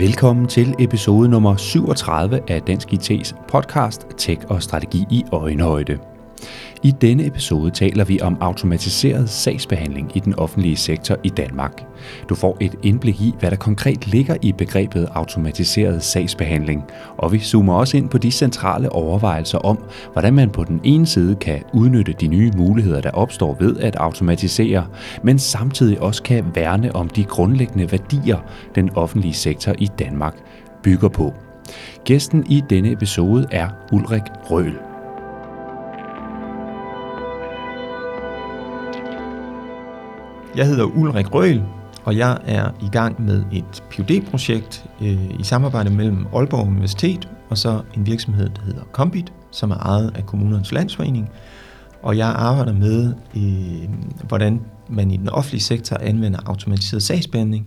Velkommen til episode nummer 37 af Dansk IT's podcast Tech og Strategi i Øjenhøjde. I denne episode taler vi om automatiseret sagsbehandling i den offentlige sektor i Danmark. Du får et indblik i, hvad der konkret ligger i begrebet automatiseret sagsbehandling, og vi zoomer også ind på de centrale overvejelser om, hvordan man på den ene side kan udnytte de nye muligheder, der opstår ved at automatisere, men samtidig også kan værne om de grundlæggende værdier, den offentlige sektor i Danmark bygger på. Gæsten i denne episode er Ulrik Røhl. Jeg hedder Ulrik Røhl, og jeg er i gang med et phd projekt øh, i samarbejde mellem Aalborg Universitet og så en virksomhed, der hedder Kombit, som er ejet af Kommunernes Landsforening. Og jeg arbejder med, øh, hvordan man i den offentlige sektor anvender automatiseret sagsbehandling,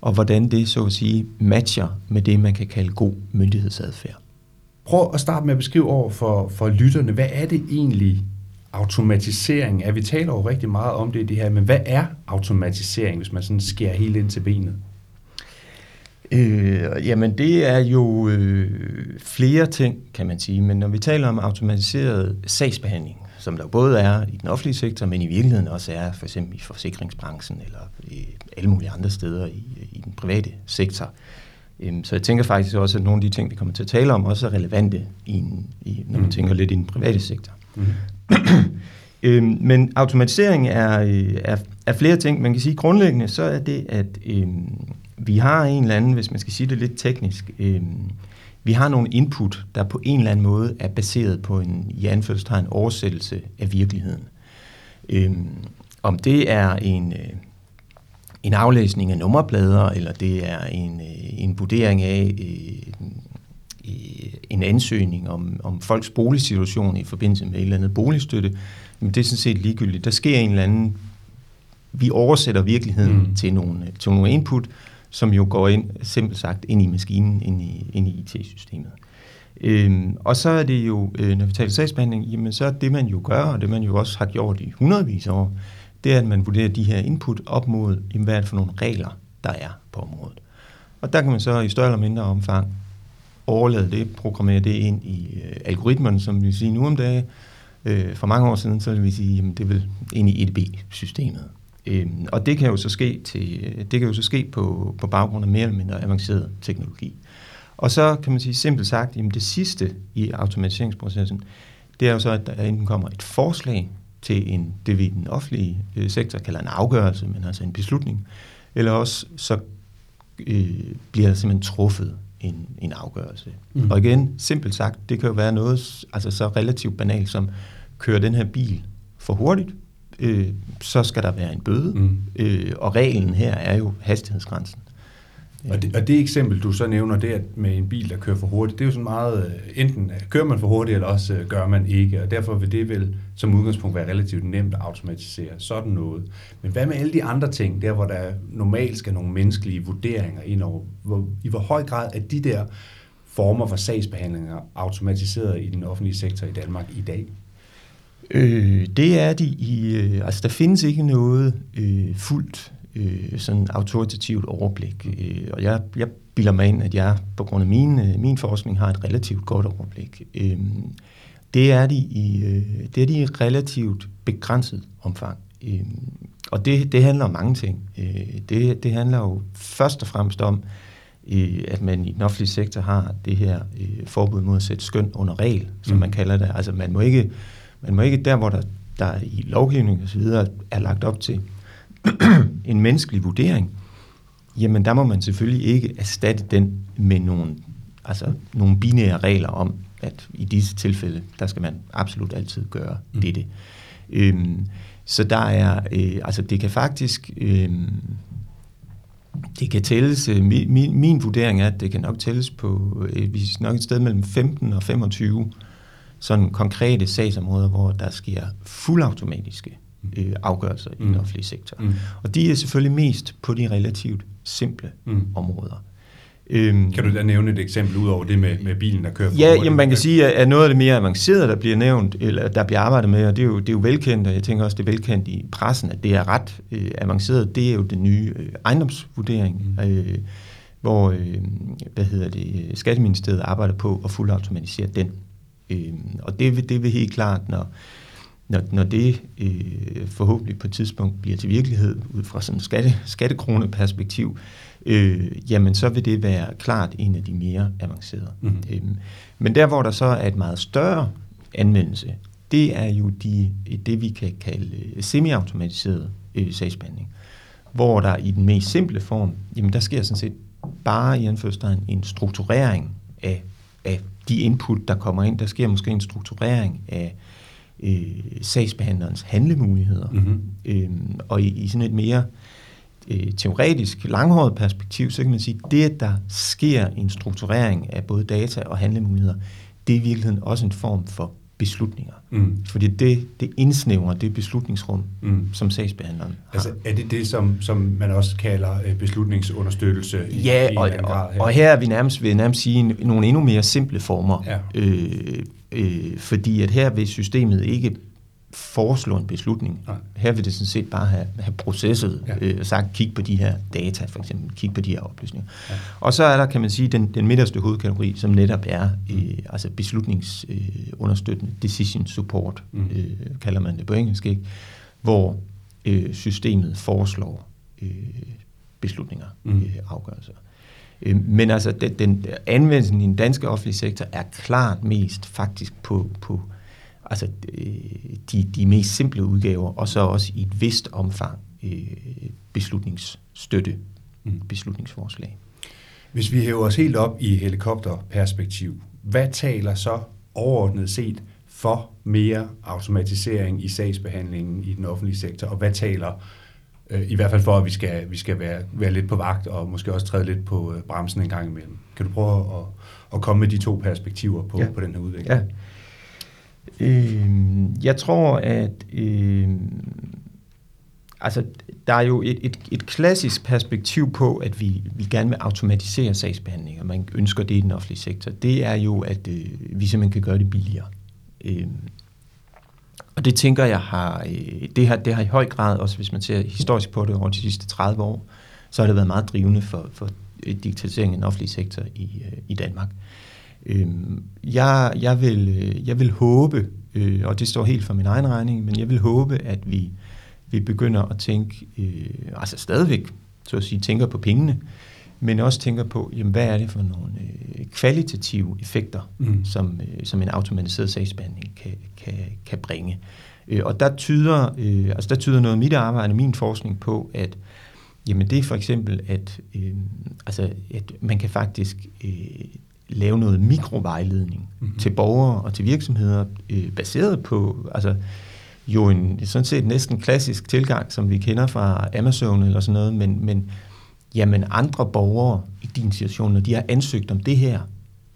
og hvordan det så at sige matcher med det, man kan kalde god myndighedsadfærd. Prøv at starte med at beskrive over for, for lytterne, hvad er det egentlig, automatisering Ja, Vi taler jo rigtig meget om det, det her, men hvad er automatisering, hvis man sådan skærer helt ind til benet? Øh, jamen det er jo øh, flere ting, kan man sige, men når vi taler om automatiseret sagsbehandling, som der både er i den offentlige sektor, men i virkeligheden også er for eksempel i forsikringsbranchen eller i alle mulige andre steder i, i den private sektor. Øhm, så jeg tænker faktisk også, at nogle af de ting, vi kommer til at tale om, også er relevante, i en, i, når man mm. tænker lidt i den private sektor. Mm. øhm, men automatisering er, øh, er, er flere ting. Man kan sige grundlæggende, så er det, at øh, vi har en eller anden, hvis man skal sige det lidt teknisk, øh, vi har nogle input, der på en eller anden måde er baseret på en, i anførselstegn, oversættelse af virkeligheden. Øhm, om det er en, øh, en aflæsning af nummerplader, eller det er en, øh, en vurdering af øh, en ansøgning om, om folks boligsituation i forbindelse med et eller andet boligstøtte, men det er sådan set ligegyldigt. Der sker en eller anden, vi oversætter virkeligheden mm. til, nogle, til nogle input, som jo går ind, simpelt sagt, ind i maskinen, ind i, ind i IT-systemet. Øhm, og så er det jo, øh, når vi taler sagsbehandling, jamen så er det, man jo gør, og det man jo også har gjort i hundredvis af år, det er, at man vurderer de her input op mod, jamen, hvad er det for nogle regler, der er på området. Og der kan man så i større eller mindre omfang overlade det, programmere det ind i øh, algoritmerne, som vi siger nu om dagen. Øh, for mange år siden, så vil vi sige, at det vil ind i EDB-systemet. Øh, og det kan jo så ske, til, øh, det kan jo så ske på, på baggrund af mere eller mindre avanceret teknologi. Og så kan man sige simpelt sagt, at det sidste i automatiseringsprocessen, det er jo så, at der enten kommer et forslag til en, det vi i den offentlige øh, sektor kalder en afgørelse, men altså en beslutning, eller også så øh, bliver der simpelthen truffet en, en afgørelse. Mm. Og igen, simpelt sagt, det kan jo være noget altså så relativt banalt som, kører den her bil for hurtigt, øh, så skal der være en bøde. Mm. Øh, og reglen her er jo hastighedsgrænsen. Og det, og det eksempel, du så nævner, det er med en bil, der kører for hurtigt, det er jo sådan meget, øh, enten øh, kører man for hurtigt, eller også øh, gør man ikke, og derfor vil det vel som udgangspunkt være relativt nemt at automatisere sådan noget. Men hvad med alle de andre ting, der hvor der normalt skal nogle menneskelige vurderinger ind over, hvor, i hvor høj grad er de der former for sagsbehandlinger automatiseret i den offentlige sektor i Danmark i dag? Øh, det er de i, øh, altså der findes ikke noget øh, fuldt øh, sådan autoritativt overblik. Øh, og jeg, jeg bilder mig ind, at jeg på grund af min, øh, min forskning har et relativt godt overblik. Øh, det, er de i, øh, det er de i relativt begrænset omfang. Øh, og det, det handler om mange ting. Øh, det, det handler jo først og fremmest om, øh, at man i den offentlige sektor har det her øh, forbud mod at sætte skøn under regel, som mm. man kalder det. Altså man må ikke, man må ikke der, hvor der, der i lovgivning og så videre er lagt op til en menneskelig vurdering, jamen der må man selvfølgelig ikke erstatte den med nogle, altså nogle binære regler om, at i disse tilfælde, der skal man absolut altid gøre mm. dette. Øhm, så der er, øh, altså det kan faktisk, øh, det kan tælles, øh, min, min vurdering er, at det kan nok tælles på, øh, vi nok et sted mellem 15 og 25 sådan konkrete sagsområder, hvor der sker fuldautomatiske øh, afgørelser mm. i den mm. offentlige sektor. Mm. Og de er selvfølgelig mest på de relativt simple mm. områder. Øhm, kan du da nævne et eksempel ud over det med, med bilen, der kører Ja, jamen man kan sige, at noget af det mere avancerede, der bliver nævnt, eller der bliver arbejdet med, og det er jo, det er jo velkendt, og jeg tænker også, det er velkendt i pressen, at det er ret øh, avanceret, det er jo den nye øh, ejendomsvurdering, mm. øh, hvor øh, hvad hedder det, Skatteministeriet arbejder på at fuldautomatisere den. Øh, og det vil, det vil helt klart, når, når, når det øh, forhåbentlig på et tidspunkt bliver til virkelighed, ud fra sådan et skatte, skattekroneperspektiv, øh, jamen så vil det være klart en af de mere avancerede. Mm-hmm. Øh, men der, hvor der så er et meget større anvendelse, det er jo de, det, vi kan kalde semi-automatiseret øh, sagsbehandling, hvor der i den mest simple form, jamen der sker sådan set bare i anførselstegn en strukturering af, af de input, der kommer ind. Der sker måske en strukturering af øh, sagsbehandlerens handlemuligheder. Mm-hmm. Øhm, og i, i sådan et mere øh, teoretisk, langhåret perspektiv, så kan man sige, at det, at der sker en strukturering af både data og handlemuligheder, det er i virkeligheden også en form for beslutninger. Mm. Fordi det, det indsnævrer det beslutningsrum, mm. som sagsbehandleren har. Altså er det det, som, som man også kalder øh, beslutningsunderstøttelse? Ja, i, og, i og, her? og her er vi nærmest, vil nærmest sige nogle endnu mere simple former. Ja. Øh, øh, fordi at her vil systemet ikke foreslå en beslutning. Nej. Her vil det sådan set bare have, have processet, ja. øh, sagt, kig på de her data, for eksempel, kig på de her oplysninger. Ja. Og så er der, kan man sige, den, den midterste hovedkategori, som netop er mm. øh, altså beslutningsunderstøttende, øh, decision support, mm. øh, kalder man det på engelsk, ikke? hvor øh, systemet foreslår øh, beslutninger, mm. øh, afgørelser. Øh, men altså, den, den anvendelsen i den danske offentlige sektor er klart mest faktisk på, på altså øh, de, de mest simple udgaver, og så også i et vist omfang øh, beslutningsstøtte, mm. beslutningsforslag. Hvis vi hæver os helt op i helikopterperspektiv, hvad taler så overordnet set for mere automatisering i sagsbehandlingen i den offentlige sektor, og hvad taler øh, i hvert fald for, at vi skal, vi skal være, være lidt på vagt og måske også træde lidt på bremsen en gang imellem. Kan du prøve at, at komme med de to perspektiver på, ja. på den her udvikling? Ja. Øh, jeg tror, at øh, altså, der er jo et, et, et klassisk perspektiv på, at vi, vi gerne vil automatisere sagsbehandling, og man ønsker det i den offentlige sektor. Det er jo, at øh, vi simpelthen kan gøre det billigere. Øh, og det tænker jeg har, øh, det har, det har i høj grad, også hvis man ser historisk på det over de sidste 30 år, så har det været meget drivende for, for øh, digitaliseringen af den offentlige sektor i, øh, i Danmark. Øhm, jeg, jeg, vil, jeg vil håbe, og det står helt for min egen regning, men jeg vil håbe, at vi, vi begynder at tænke, altså stadigvæk, så at sige, tænker på pengene, men også tænker på, jamen, hvad er det for nogle øh, kvalitative effekter, mm. som, øh, som en automatiseret sagsbehandling kan, kan, kan bringe. Øh, og der tyder, øh, altså der tyder noget af mit arbejde, min forskning på, at jamen det er for eksempel, at, øh, altså, at man kan faktisk øh, lave noget mikrovejledning mm-hmm. til borgere og til virksomheder, øh, baseret på altså, jo en sådan set næsten klassisk tilgang, som vi kender fra Amazon eller sådan noget, men, men jamen andre borgere i din situation, når de har ansøgt om det her,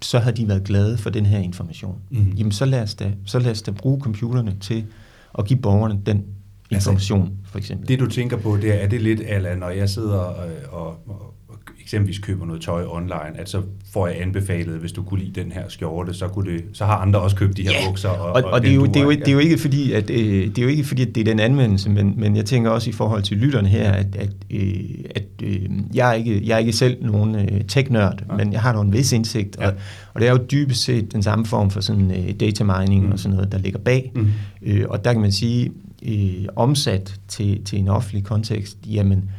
så har de været glade for den her information. Mm-hmm. Jamen så lad, os da, så lad os da bruge computerne til at give borgerne den altså, information, altså, for eksempel. Det du tænker på, det er, er det lidt, eller når jeg sidder og, og, og eksempelvis køber noget tøj online, at så får jeg anbefalet, hvis du kunne lide den her skjorte, så, kunne det, så har andre også købt de her ja. bukser. Og, og, og det, er jo, det, er jo, det er jo ikke fordi, at, øh, det er jo ikke fordi, at det er den anvendelse, men, men jeg tænker også i forhold til lytterne her, at, at, øh, at øh, jeg, er ikke, jeg er ikke selv nogen øh, tech-nørd, ja. men jeg har en vis indsigt, ja. og, og det er jo dybest set den samme form for sådan øh, data mining mm. og sådan noget, der ligger bag. Mm. Øh, og der kan man sige, øh, omsat til, til en offentlig kontekst, jamen,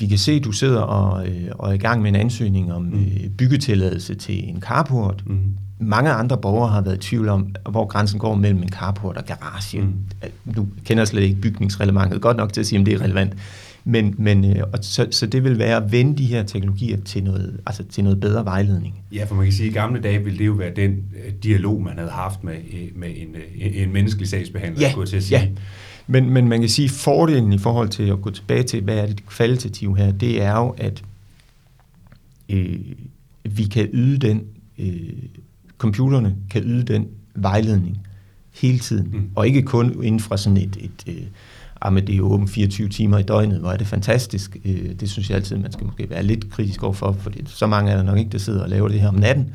vi kan se, at du sidder og, øh, og er i gang med en ansøgning om mm. øh, byggetilladelse til en carport. Mm. Mange andre borgere har været i tvivl om, hvor grænsen går mellem en carport og garage. Mm. Du kender slet ikke bygningsrelevantet godt nok til at sige, om det er relevant. Men, men øh, og så, så det vil være at vende de her teknologier til noget, altså til noget bedre vejledning. Ja, for man kan sige, at i gamle dage ville det jo være den øh, dialog, man havde haft med, øh, med en, øh, en menneskelig sagsbehandler, ja, skulle til at sige. Ja. Men, men man kan sige, at fordelen i forhold til at gå tilbage til, hvad er det kvalitative her, det er jo, at øh, vi kan yde den, øh, computerne kan yde den vejledning hele tiden, mm. og ikke kun inden fra sådan et, et øh, ah, men det er åbent 24 timer i døgnet, hvor er det fantastisk. Øh, det synes jeg altid, man skal måske være lidt kritisk overfor, for så mange er der nok ikke, der sidder og laver det her om natten.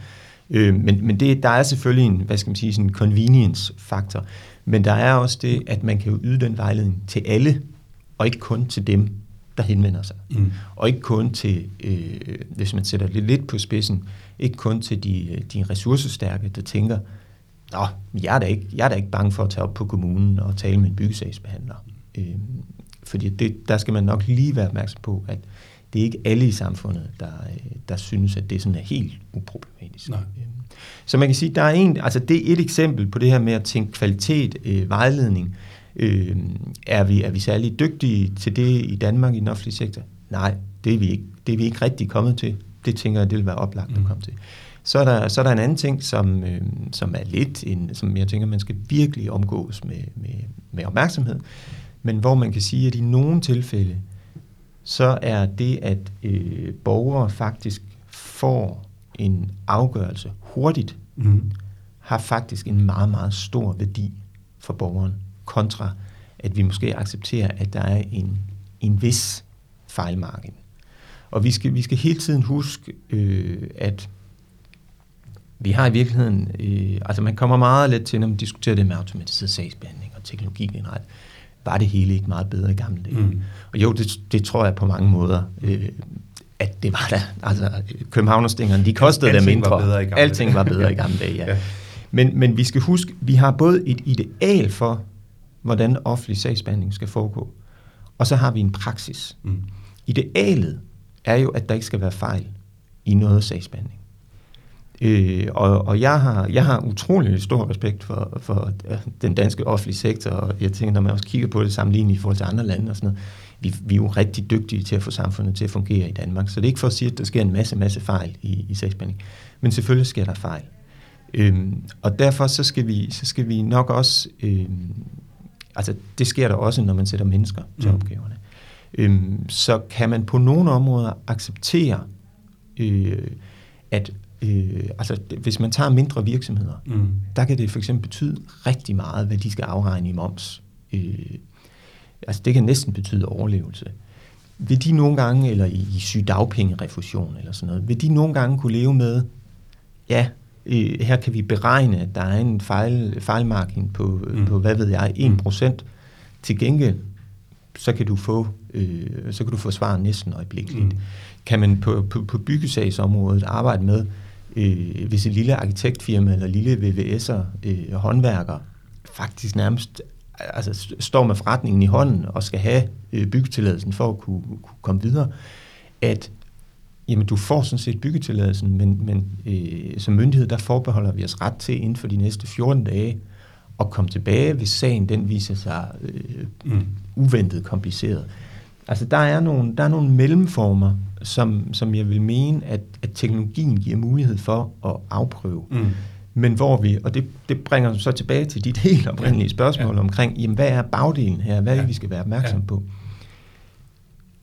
Øh, men men det, der er selvfølgelig en, hvad skal man sige, sådan en convenience-faktor. Men der er også det, at man kan jo yde den vejledning til alle, og ikke kun til dem, der henvender sig. Mm. Og ikke kun til, øh, hvis man sætter det lidt på spidsen, ikke kun til de, de ressourcestærke, der tænker, Nå, jeg er, da ikke, jeg er da ikke bange for at tage op på kommunen og tale med en byggesagsbehandler. Øh, fordi det, der skal man nok lige være opmærksom på, at det er ikke alle i samfundet, der, der synes, at det sådan er helt uproblematisk. Nej. Øh, så man kan sige, der er en, altså det er et eksempel på det her med at tænke kvalitet, øh, vejledning. Øh, er, vi, er vi særlig dygtige til det i Danmark i den offentlige sektor? Nej, det er vi ikke. Det er vi ikke rigtig kommet til. Det tænker jeg, det vil være oplagt mm. at komme til. Så er der, så er der en anden ting, som, øh, som er lidt, en, som jeg tænker, man skal virkelig omgås med, med, med opmærksomhed, men hvor man kan sige, at i nogle tilfælde, så er det, at øh, borgere faktisk får en afgørelse hurtigt, mm. har faktisk en meget, meget stor værdi for borgeren, kontra at vi måske accepterer, at der er en, en vis fejlmargin. Og vi skal, vi skal hele tiden huske, øh, at vi har i virkeligheden, øh, altså man kommer meget let til, når man diskuterer det med automatiseret sagsbehandling og teknologi generelt, var det hele ikke meget bedre i gamle dage. Mm. Og jo, det, det tror jeg på mange måder, øh, at det var der. Altså, Københavnerstængerne, de kostede det mindre. Var bedre i gamle Alting var bedre i gamle dage, ja. ja. Men, men vi skal huske, vi har både et ideal for, hvordan offentlig sagsbehandling skal foregå, og så har vi en praksis. Mm. Idealet er jo, at der ikke skal være fejl i noget sagsbehandling. Øh, og og jeg, har, jeg har utrolig stor respekt for, for den danske offentlige sektor, og jeg tænker, når man også kigger på det sammenlignet i forhold til andre lande og sådan noget, vi, vi er jo rigtig dygtige til at få samfundet til at fungere i Danmark. Så det er ikke for at sige, at der sker en masse, masse fejl i, i sagsbehandling. Men selvfølgelig sker der fejl. Øhm, og derfor så skal, vi, så skal vi nok også, øhm, altså det sker der også, når man sætter mennesker til mm. opgaverne. Øhm, så kan man på nogle områder acceptere, øh, at Øh, altså, hvis man tager mindre virksomheder, mm. der kan det for eksempel betyde rigtig meget, hvad de skal afregne i moms. Øh, altså, det kan næsten betyde overlevelse. Vil de nogle gange, eller i, i sygdagpengerefusion eller sådan noget, vil de nogle gange kunne leve med, ja, øh, her kan vi beregne, at der er en fejl, fejlmargin på, mm. på, hvad ved jeg, 1%. Mm. Til gengæld, så kan du få, øh, så kan du få svar næsten øjeblikkeligt. Mm. Kan man på, på, på byggesagsområdet arbejde med, øh, hvis et lille arkitektfirma eller lille VVS'er, øh, håndværker, faktisk nærmest altså, står med forretningen i hånden og skal have øh, byggetilladelsen for at kunne, kunne komme videre, at jamen, du får sådan set byggetilladelsen, men, men øh, som myndighed, der forbeholder vi os ret til inden for de næste 14 dage at komme tilbage, hvis sagen den viser sig øh, mm. uventet kompliceret. Altså der er nogle, der er nogle mellemformer, som, som jeg vil mene, at, at teknologien giver mulighed for at afprøve. Mm. Men hvor vi, og det, det bringer så tilbage til dit helt oprindelige spørgsmål ja. omkring, jamen hvad er bagdelen her? Hvad er det, vi skal være opmærksom ja. på?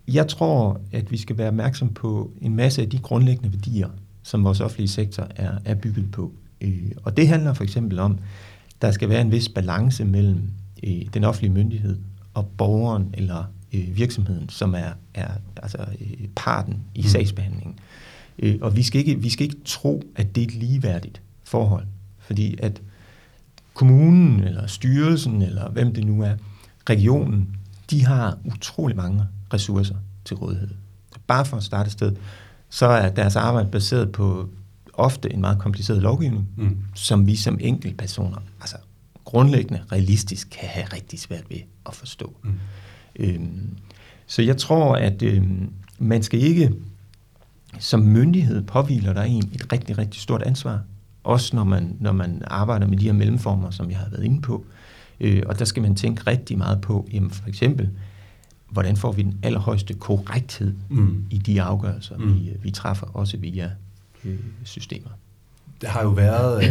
Jeg tror, at vi skal være opmærksom på en masse af de grundlæggende værdier, som vores offentlige sektor er, er bygget på. Øh, og det handler for eksempel om, der skal være en vis balance mellem øh, den offentlige myndighed og borgeren eller øh, virksomheden, som er, er altså, øh, parten i mm. sagsbehandlingen. Øh, og vi skal, ikke, vi skal ikke tro, at det er et ligeværdigt forhold, fordi at kommunen eller styrelsen eller hvem det nu er, regionen, de har utrolig mange ressourcer til rådighed. Bare for at starte et sted, så er deres arbejde baseret på ofte en meget kompliceret lovgivning, mm. som vi som enkeltpersoner, altså grundlæggende realistisk, kan have rigtig svært ved at forstå. Mm. Øhm, så jeg tror, at øhm, man skal ikke som myndighed påviler der en et rigtig, rigtig stort ansvar. Også når man, når man arbejder med de her mellemformer, som jeg har været inde på. Øh, og der skal man tænke rigtig meget på, jamen for eksempel, hvordan får vi den allerhøjeste korrekthed mm. i de afgørelser, mm. vi, vi træffer, også via øh, systemer der har jo været øh,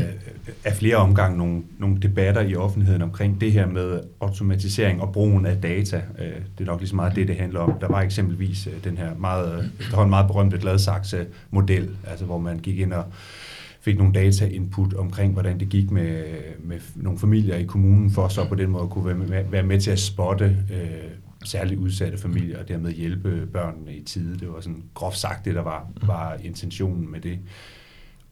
af flere omgange nogle, nogle debatter i offentligheden omkring det her med automatisering og brugen af data. Øh, det er nok lige så meget det, det handler om. Der var eksempelvis øh, den her meget, en meget berømte Gladsaxe-model, altså hvor man gik ind og fik nogle data-input omkring, hvordan det gik med, med nogle familier i kommunen, for så på den måde kunne være med, være med til at spotte øh, særligt udsatte familier, og dermed hjælpe børnene i tide. Det var sådan groft sagt det, der var, var intentionen med det.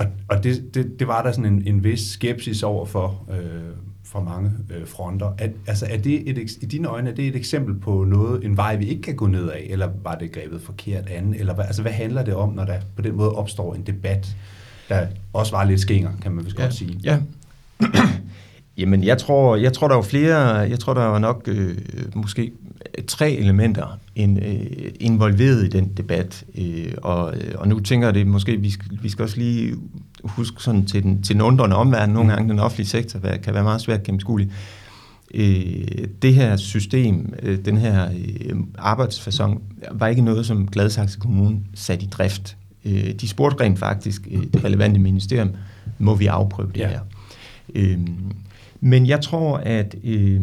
Og, og det, det, det var der sådan en, en vis skepsis over for, øh, fra mange øh, fronter. Er, altså er det et, i dine øjne, er det et eksempel på noget, en vej, vi ikke kan gå ned af, eller var det grebet forkert an? Eller hvad, altså, hvad handler det om, når der på den måde opstår en debat, der også var lidt skænger, kan man vist ja, godt sige? Ja. Jamen, jeg tror, jeg tror, der var flere, jeg tror, der var nok øh, måske tre elementer in, øh, involveret i den debat. Øh, og, og nu tænker jeg det måske, vi skal, vi skal også lige huske sådan til den, til den undrende omverden. Nogle mm. gange den offentlige sektor kan være meget svært gennemskuelig. Øh, det her system, øh, den her øh, arbejdsfasong, var ikke noget, som Gladsaxe Kommune satte i drift. Øh, de spurgte rent faktisk øh, det relevante ministerium, må vi afprøve det ja. her? Øh, men jeg tror, at øh,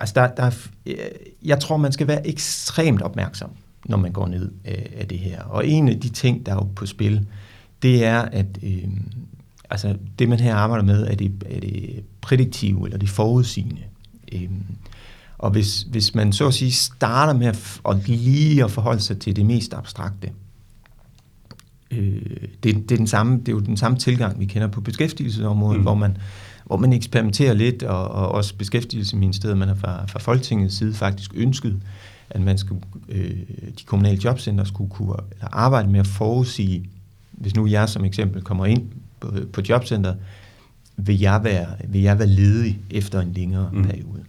altså der, der, øh, jeg tror, man skal være ekstremt opmærksom, når man går ned af, af det her. Og en af de ting, der er på spil, det er, at øh, altså det, man her arbejder med, er det, er det prædiktive eller det forudsigende. Øh, og hvis, hvis man så at sige starter med at, at lige at forholde sig til det mest abstrakte, øh, det, det, er den samme, det er jo den samme tilgang, vi kender på beskæftigelsesområdet, mm. hvor man hvor man eksperimenterer lidt, og, og også beskæftigelsesministeriet, man har fra, fra Folketingets side faktisk ønsket, at man skulle, øh, de kommunale jobcenter skulle kunne eller arbejde med at forudsige, hvis nu jeg som eksempel kommer ind på, på jobcenteret, vil jeg, være, vil jeg være ledig efter en længere mm. periode.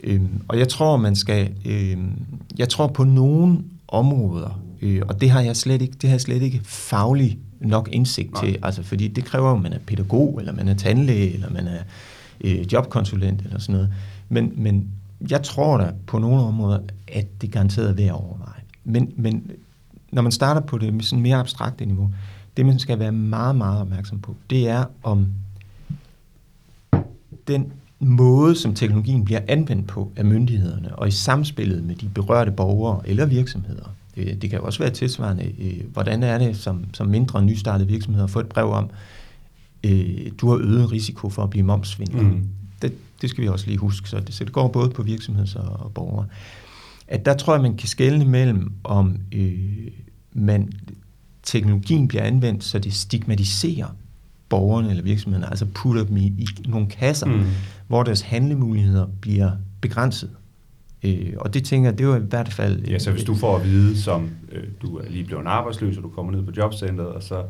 Øhm, og jeg tror, man skal, øhm, jeg tror på nogle områder, øh, og det har jeg slet ikke, det har jeg slet ikke faglig nok indsigt Nej. til, altså fordi det kræver, at man er pædagog, eller man er tandlæge, eller man er øh, jobkonsulent, eller sådan noget. Men, men jeg tror da på nogle områder, at det garanteret er ved at overveje. Men, men når man starter på det sådan mere abstrakte niveau, det man skal være meget, meget opmærksom på, det er om den måde, som teknologien bliver anvendt på af myndighederne, og i samspillet med de berørte borgere eller virksomheder, det, det kan jo også være tilsvarende. Øh, hvordan er det som, som mindre nystartede virksomheder at få et brev om, øh, du har øget risiko for at blive momsvindler. Mm. Det, det skal vi også lige huske. Så det, så det går både på virksomheder og borgere. At der tror jeg, man kan skelne mellem, om øh, man, teknologien bliver anvendt, så det stigmatiserer borgerne eller virksomhederne, altså putter dem i, i nogle kasser, mm. hvor deres handlemuligheder bliver begrænset. Øh, og det tænker jeg, det er jo i hvert fald... Ja, så hvis du får at vide, som øh, du er lige blevet arbejdsløs, og du kommer ned på jobcentret, og så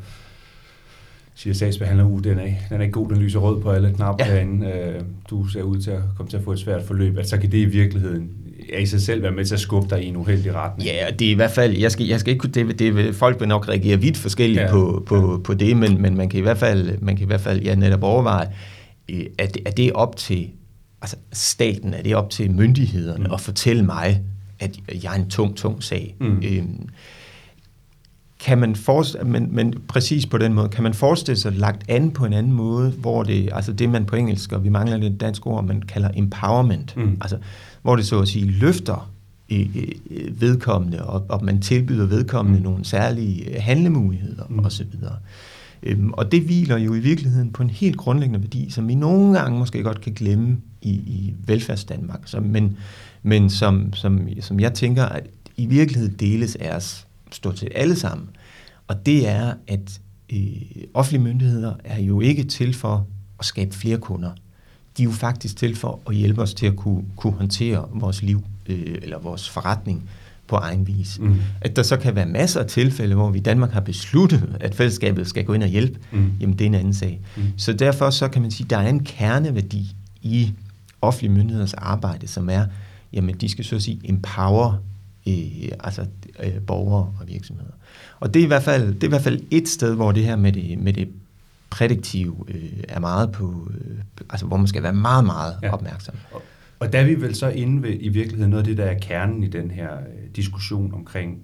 siger sagsbehandler, uh, den er, den er ikke god, den lyser rød på alle knapper ja. herinde, øh, du ser ud til at komme til at få et svært forløb, at så kan det i virkeligheden i sig selv være med til at skubbe dig i en uheldig retning. Ja, det er i hvert fald, jeg skal, jeg skal ikke det, det, folk vil nok reagere vidt forskelligt ja, på, på, ja. på det, men, men man kan i hvert fald, man kan i hvert fald ja, netop overveje, øh, at, at det er op til altså staten, er det op til myndighederne mm. at fortælle mig, at jeg er en tung, tung sag. Mm. Øhm, kan man forestille, men, men præcis på den måde, kan man forestille sig lagt an på en anden måde, hvor det, altså det man på engelsk, og vi mangler lidt dansk ord, man kalder empowerment, mm. altså hvor det så at sige løfter vedkommende, og, og man tilbyder vedkommende mm. nogle særlige handlemuligheder mm. osv. Øhm, og det hviler jo i virkeligheden på en helt grundlæggende værdi, som vi nogle gange måske godt kan glemme i, i velfærdsdanmark, så, men, men som, som, som jeg tænker, at i virkeligheden deles af os stort set alle sammen. Og det er, at øh, offentlige myndigheder er jo ikke til for at skabe flere kunder. De er jo faktisk til for at hjælpe os til at kunne, kunne håndtere vores liv øh, eller vores forretning på egen vis. Mm. At der så kan være masser af tilfælde, hvor vi i Danmark har besluttet, at fællesskabet skal gå ind og hjælpe, mm. jamen det er en anden sag. Mm. Så derfor så kan man sige, at der er en kerneværdi i offentlige myndigheders arbejde, som er, jamen de skal så at sige empower øh, altså øh, borgere og virksomheder. Og det er i hvert fald det er i hvert fald et sted, hvor det her med det, med det prædiktive øh, er meget på, øh, altså hvor man skal være meget, meget ja. opmærksom. Og, der er vi vel så inde ved i virkeligheden noget af det, der er kernen i den her øh, diskussion omkring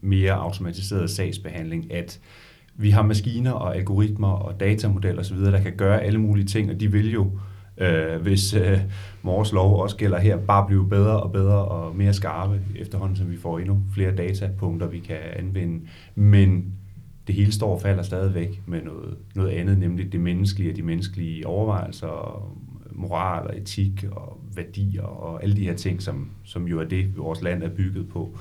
mere automatiseret sagsbehandling, at vi har maskiner og algoritmer og datamodeller osv., der kan gøre alle mulige ting, og de vil jo øh, hvis øh, vores lov også gælder her, bare blive bedre og bedre og mere skarpe efterhånden, som vi får endnu flere datapunkter, vi kan anvende. Men det hele står og falder stadigvæk med noget, noget andet, nemlig det menneskelige og de menneskelige overvejelser, moral og etik og værdier og alle de her ting, som, som jo er det, vores land er bygget på.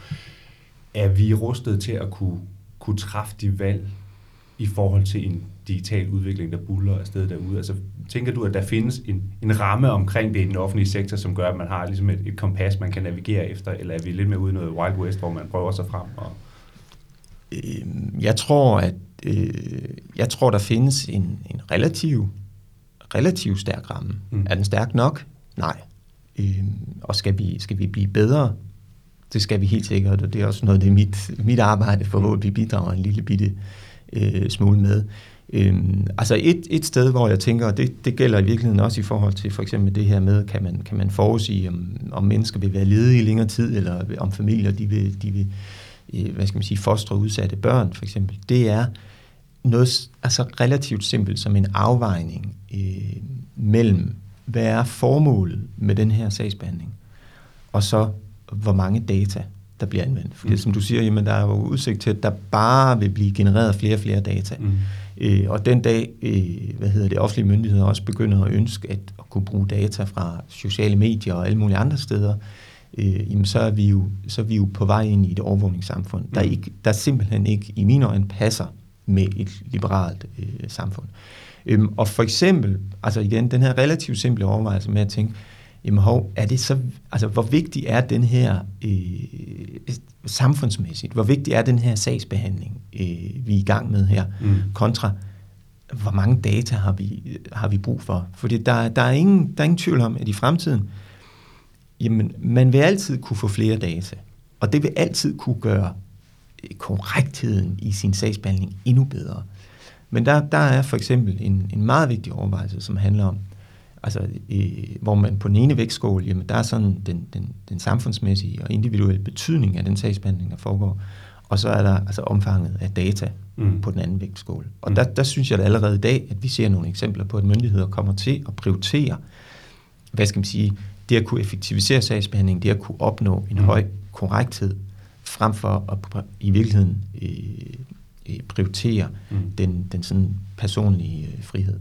Er vi rustet til at kunne, kunne træffe de valg, i forhold til en digital udvikling, der buller afsted derude? Altså, tænker du, at der findes en, en ramme omkring det i den offentlige sektor, som gør, at man har ligesom et, et kompas, man kan navigere efter, eller er vi lidt mere ude i noget Wild West, hvor man prøver sig frem? Og... Øhm, jeg tror, at øh, jeg tror, der findes en, en relativ, relativ stærk ramme. Mm. Er den stærk nok? Nej. Øh, og skal vi, skal vi blive bedre? Det skal vi helt sikkert, og det er også noget, det er mit, mit arbejde forhåbentlig bidrager en lille bitte øh, smule med. Øhm, altså et, et sted, hvor jeg tænker, og det, det gælder i virkeligheden også i forhold til for eksempel det her med, kan man, kan man forudsige, om, om mennesker vil være ledige i længere tid, eller om familier de vil, de vil øh, hvad skal man sige, fostre udsatte børn for eksempel, det er noget altså relativt simpelt som en afvejning øh, mellem, hvad er formålet med den her sagsbehandling, og så hvor mange data, der bliver anvendt. Fordi mm. som du siger, jamen, der er jo udsigt til, at der bare vil blive genereret flere og flere data. Mm. Øh, og den dag, øh, hvad hedder det, offentlige myndigheder også begynder at ønske at, at kunne bruge data fra sociale medier og alle mulige andre steder, øh, jamen så er, vi jo, så er vi jo på vej ind i et overvågningssamfund, mm. der, ikke, der simpelthen ikke i mine øjne passer med et liberalt øh, samfund. Øhm, og for eksempel, altså igen, den her relativt simple overvejelse med at tænke, jamen hov, er det så, altså hvor vigtig er den her øh, samfundsmæssigt, hvor vigtig er den her sagsbehandling, øh, vi er i gang med her, mm. kontra hvor mange data har vi, har vi brug for? Fordi der, der, er ingen, der er ingen tvivl om, at i fremtiden, jamen, man vil altid kunne få flere data, og det vil altid kunne gøre korrektheden i sin sagsbehandling endnu bedre. Men der, der er for eksempel en, en meget vigtig overvejelse, som handler om, altså, øh, hvor man på den ene vægtskål, jamen der er sådan den, den, den samfundsmæssige og individuelle betydning af den sagsbehandling, der foregår, og så er der altså omfanget af data mm. på den anden vægtskål. Og mm. der, der synes jeg at allerede i dag, at vi ser nogle eksempler på, at myndigheder kommer til at prioritere, hvad skal man sige, det at kunne effektivisere sagsbehandling, det at kunne opnå en mm. høj korrekthed, frem for at i virkeligheden øh, øh, prioritere mm. den, den sådan personlige øh, frihed.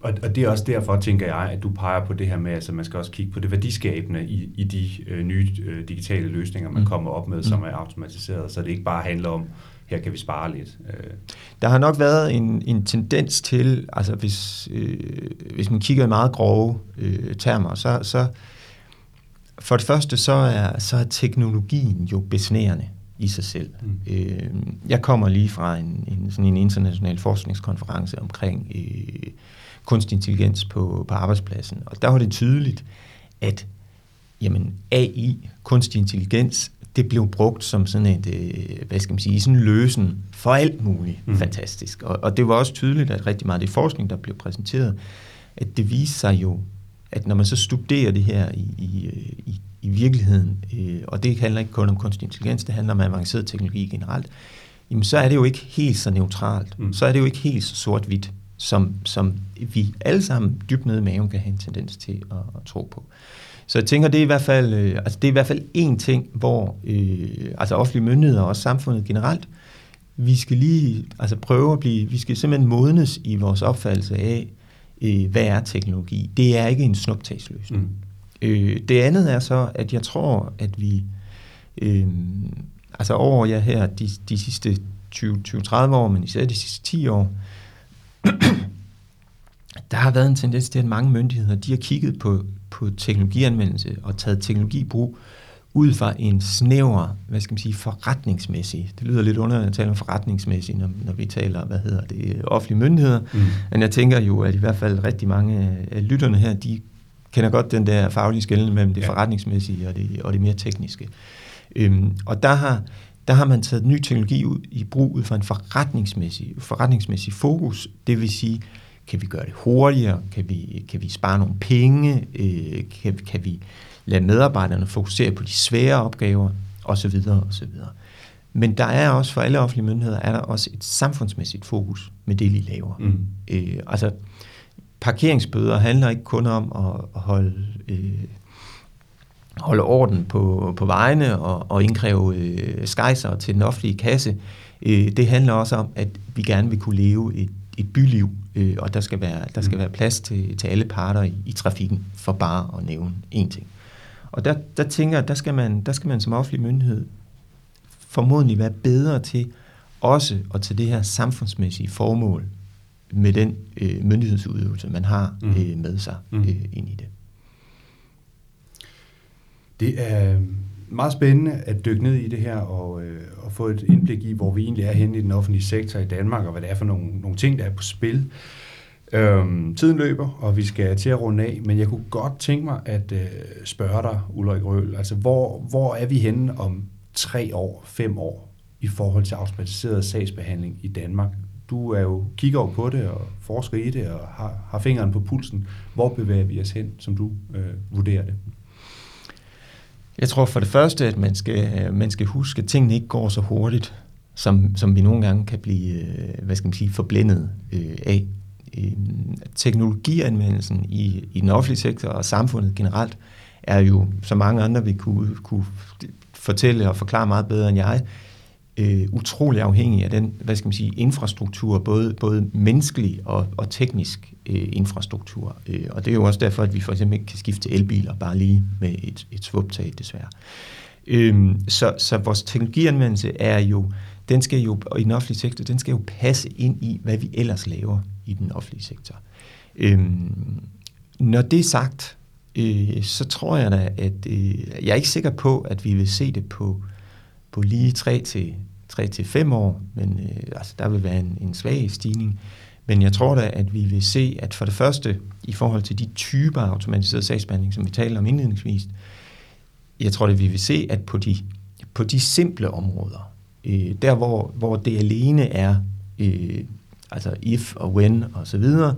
Og, og det er også derfor, tænker jeg, at du peger på det her med, at altså, man skal også kigge på det værdiskabende i, i de øh, nye øh, digitale løsninger, man mm. kommer op med, som mm. er automatiseret, så det ikke bare handler om, her kan vi spare lidt. Øh. Der har nok været en, en tendens til, altså hvis, øh, hvis man kigger i meget grove øh, termer, så, så for det første, så er, så er teknologien jo besnærende i sig selv. Mm. Øh, jeg kommer lige fra en, en, sådan en international forskningskonference omkring øh, kunstig intelligens på, på arbejdspladsen, og der var det tydeligt, at jamen, AI, kunstig intelligens, det blev brugt som sådan et, øh, hvad skal man sige, sådan en løsen for alt muligt mm. fantastisk. Og, og det var også tydeligt, at rigtig meget af det forskning, der blev præsenteret, at det viste sig jo at når man så studerer det her i, i, i, i virkeligheden, øh, og det handler ikke kun om kunstig intelligens, det handler om avanceret teknologi generelt, jamen så er det jo ikke helt så neutralt. Mm. Så er det jo ikke helt så sort-hvidt, som, som vi alle sammen dybt nede i maven kan have en tendens til at, at tro på. Så jeg tænker, det er i hvert fald, øh, altså det er i hvert fald en ting, hvor øh, altså offentlige myndigheder og også samfundet generelt, vi skal lige altså prøve at blive, vi skal simpelthen modnes i vores opfattelse af, øh, hvad er teknologi? Det er ikke en snuptagsløsning. Mm. Øh, det andet er så, at jeg tror, at vi øh, altså over ja, her de, de sidste 20-30 år, men især de sidste 10 år, der har været en tendens til, at mange myndigheder de har kigget på, på teknologianvendelse og taget teknologibrug ud fra en snæver, hvad skal man sige, forretningsmæssig. Det lyder lidt underligt at tale om forretningsmæssig, når, når vi taler, hvad hedder det, offentlige myndigheder. Mm. Men jeg tænker jo, at i hvert fald rigtig mange af lytterne her, de kender godt den der faglige skældning mellem det ja. forretningsmæssige og det, og det mere tekniske. Øhm, og der har, der har man taget ny teknologi ud i brug ud fra en forretningsmæssig, forretningsmæssig fokus. Det vil sige, kan vi gøre det hurtigere? Kan vi, kan vi spare nogle penge? Øh, kan, kan vi lade medarbejderne fokusere på de svære opgaver, osv. osv. Men der er også for alle offentlige myndigheder, er der også et samfundsmæssigt fokus med det, de laver. Mm. Øh, altså, parkeringsbøder handler ikke kun om at holde, øh, holde orden på, på vejene og, og indkræve øh, skejser til den offentlige kasse. Øh, det handler også om, at vi gerne vil kunne leve et, et byliv, øh, og der skal være, der skal mm. være plads til, til alle parter i, i trafikken, for bare at nævne én ting. Og der, der tænker jeg, der skal, man, der skal man som offentlig myndighed formodentlig være bedre til også at tage det her samfundsmæssige formål med den øh, myndighedsudøvelse, man har mm. øh, med sig mm. øh, ind i det. Det er meget spændende at dykke ned i det her og, øh, og få et indblik i, hvor vi egentlig er henne i den offentlige sektor i Danmark, og hvad det er for nogle, nogle ting, der er på spil. Øhm, tiden løber, og vi skal til at runde af, men jeg kunne godt tænke mig at øh, spørge dig, Ulrik Røhl, altså hvor, hvor er vi henne om tre år, fem år i forhold til automatiseret sagsbehandling i Danmark? Du er jo kigger over på det og forsker i det og har, har fingeren på pulsen. Hvor bevæger vi os hen, som du øh, vurderer det? Jeg tror for det første, at man skal, man skal huske, at tingene ikke går så hurtigt, som, som vi nogle gange kan blive øh, hvad skal man sige, forblændet øh, af. Øh, teknologianvendelsen i, i den offentlige sektor og samfundet generelt er jo, som mange andre vil kunne, kunne fortælle og forklare meget bedre end jeg, øh, Øh, utrolig afhængig af den, hvad skal man sige, infrastruktur, både, både menneskelig og, og teknisk øh, infrastruktur. Øh, og det er jo også derfor, at vi for eksempel ikke kan skifte til elbiler bare lige med et, et svuptag, desværre. Øh, så, så vores teknologianvendelse er jo, den skal jo, og i den offentlige sektor, den skal jo passe ind i, hvad vi ellers laver i den offentlige sektor. Øh, når det er sagt, øh, så tror jeg da, at øh, jeg er ikke sikker på, at vi vil se det på på lige 3 til, 3 til 5 år, men øh, altså, der vil være en, en svag stigning. Men jeg tror da, at vi vil se, at for det første, i forhold til de typer af automatiseret sagsbehandling, som vi talte om indledningsvis, jeg tror da, vi vil se, at på de, på de simple områder, øh, der hvor, hvor det alene er øh, altså if og when og så videre,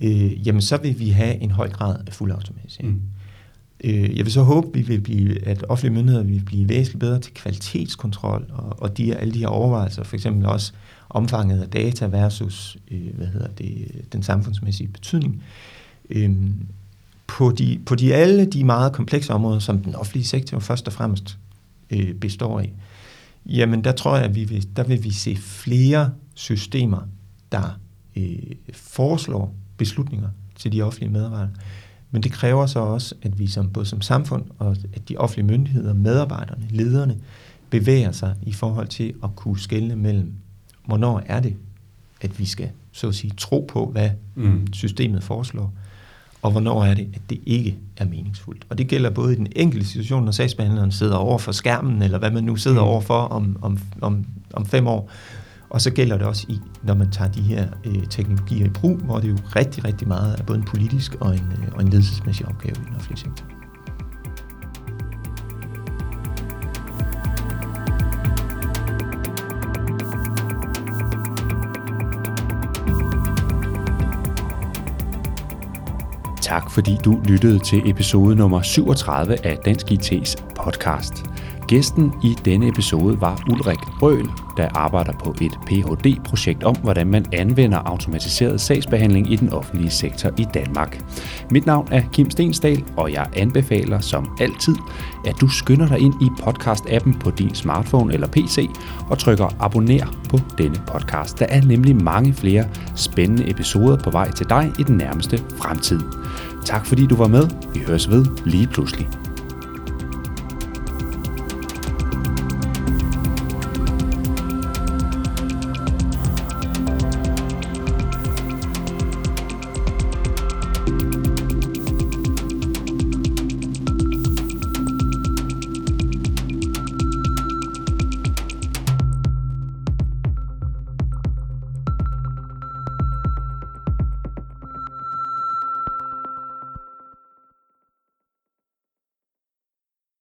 øh, jamen så vil vi have en høj grad af fuld automatisering. Mm. Øh, jeg vil så håbe, vi vil blive, at offentlige myndigheder vil blive væsentligt bedre til kvalitetskontrol og, og de, alle de her overvejelser, for eksempel også omfanget af data versus øh, hvad hedder det, den samfundsmæssige betydning. Øh, på, de, på de alle de meget komplekse områder, som den offentlige sektor først og fremmest øh, består af, jamen der tror jeg, at vi vil, der vil vi se flere systemer, der øh, foreslår beslutninger til de offentlige medarbejdere. Men det kræver så også, at vi som, både som samfund og at de offentlige myndigheder, medarbejderne, lederne, bevæger sig i forhold til at kunne skelne mellem, hvornår er det, at vi skal så at sige, tro på, hvad mm. systemet foreslår, og hvornår er det, at det ikke er meningsfuldt. Og det gælder både i den enkelte situation, når sagsbehandleren sidder over for skærmen, eller hvad man nu sidder mm. over for om, om, om, om fem år, og så gælder det også i, når man tager de her øh, teknologier i brug, hvor det jo rigtig, rigtig meget er både en politisk og en, øh, og en ledelsesmæssig opgave i den offentlige sektor. Tak fordi du lyttede til episode nummer 37 af Dansk IT's podcast. Gæsten i denne episode var Ulrik Røhl, der arbejder på et Ph.D.-projekt om, hvordan man anvender automatiseret sagsbehandling i den offentlige sektor i Danmark. Mit navn er Kim Stensdal, og jeg anbefaler som altid, at du skynder dig ind i podcast-appen på din smartphone eller PC og trykker abonner på denne podcast. Der er nemlig mange flere spændende episoder på vej til dig i den nærmeste fremtid. Tak fordi du var med. Vi høres ved lige pludselig.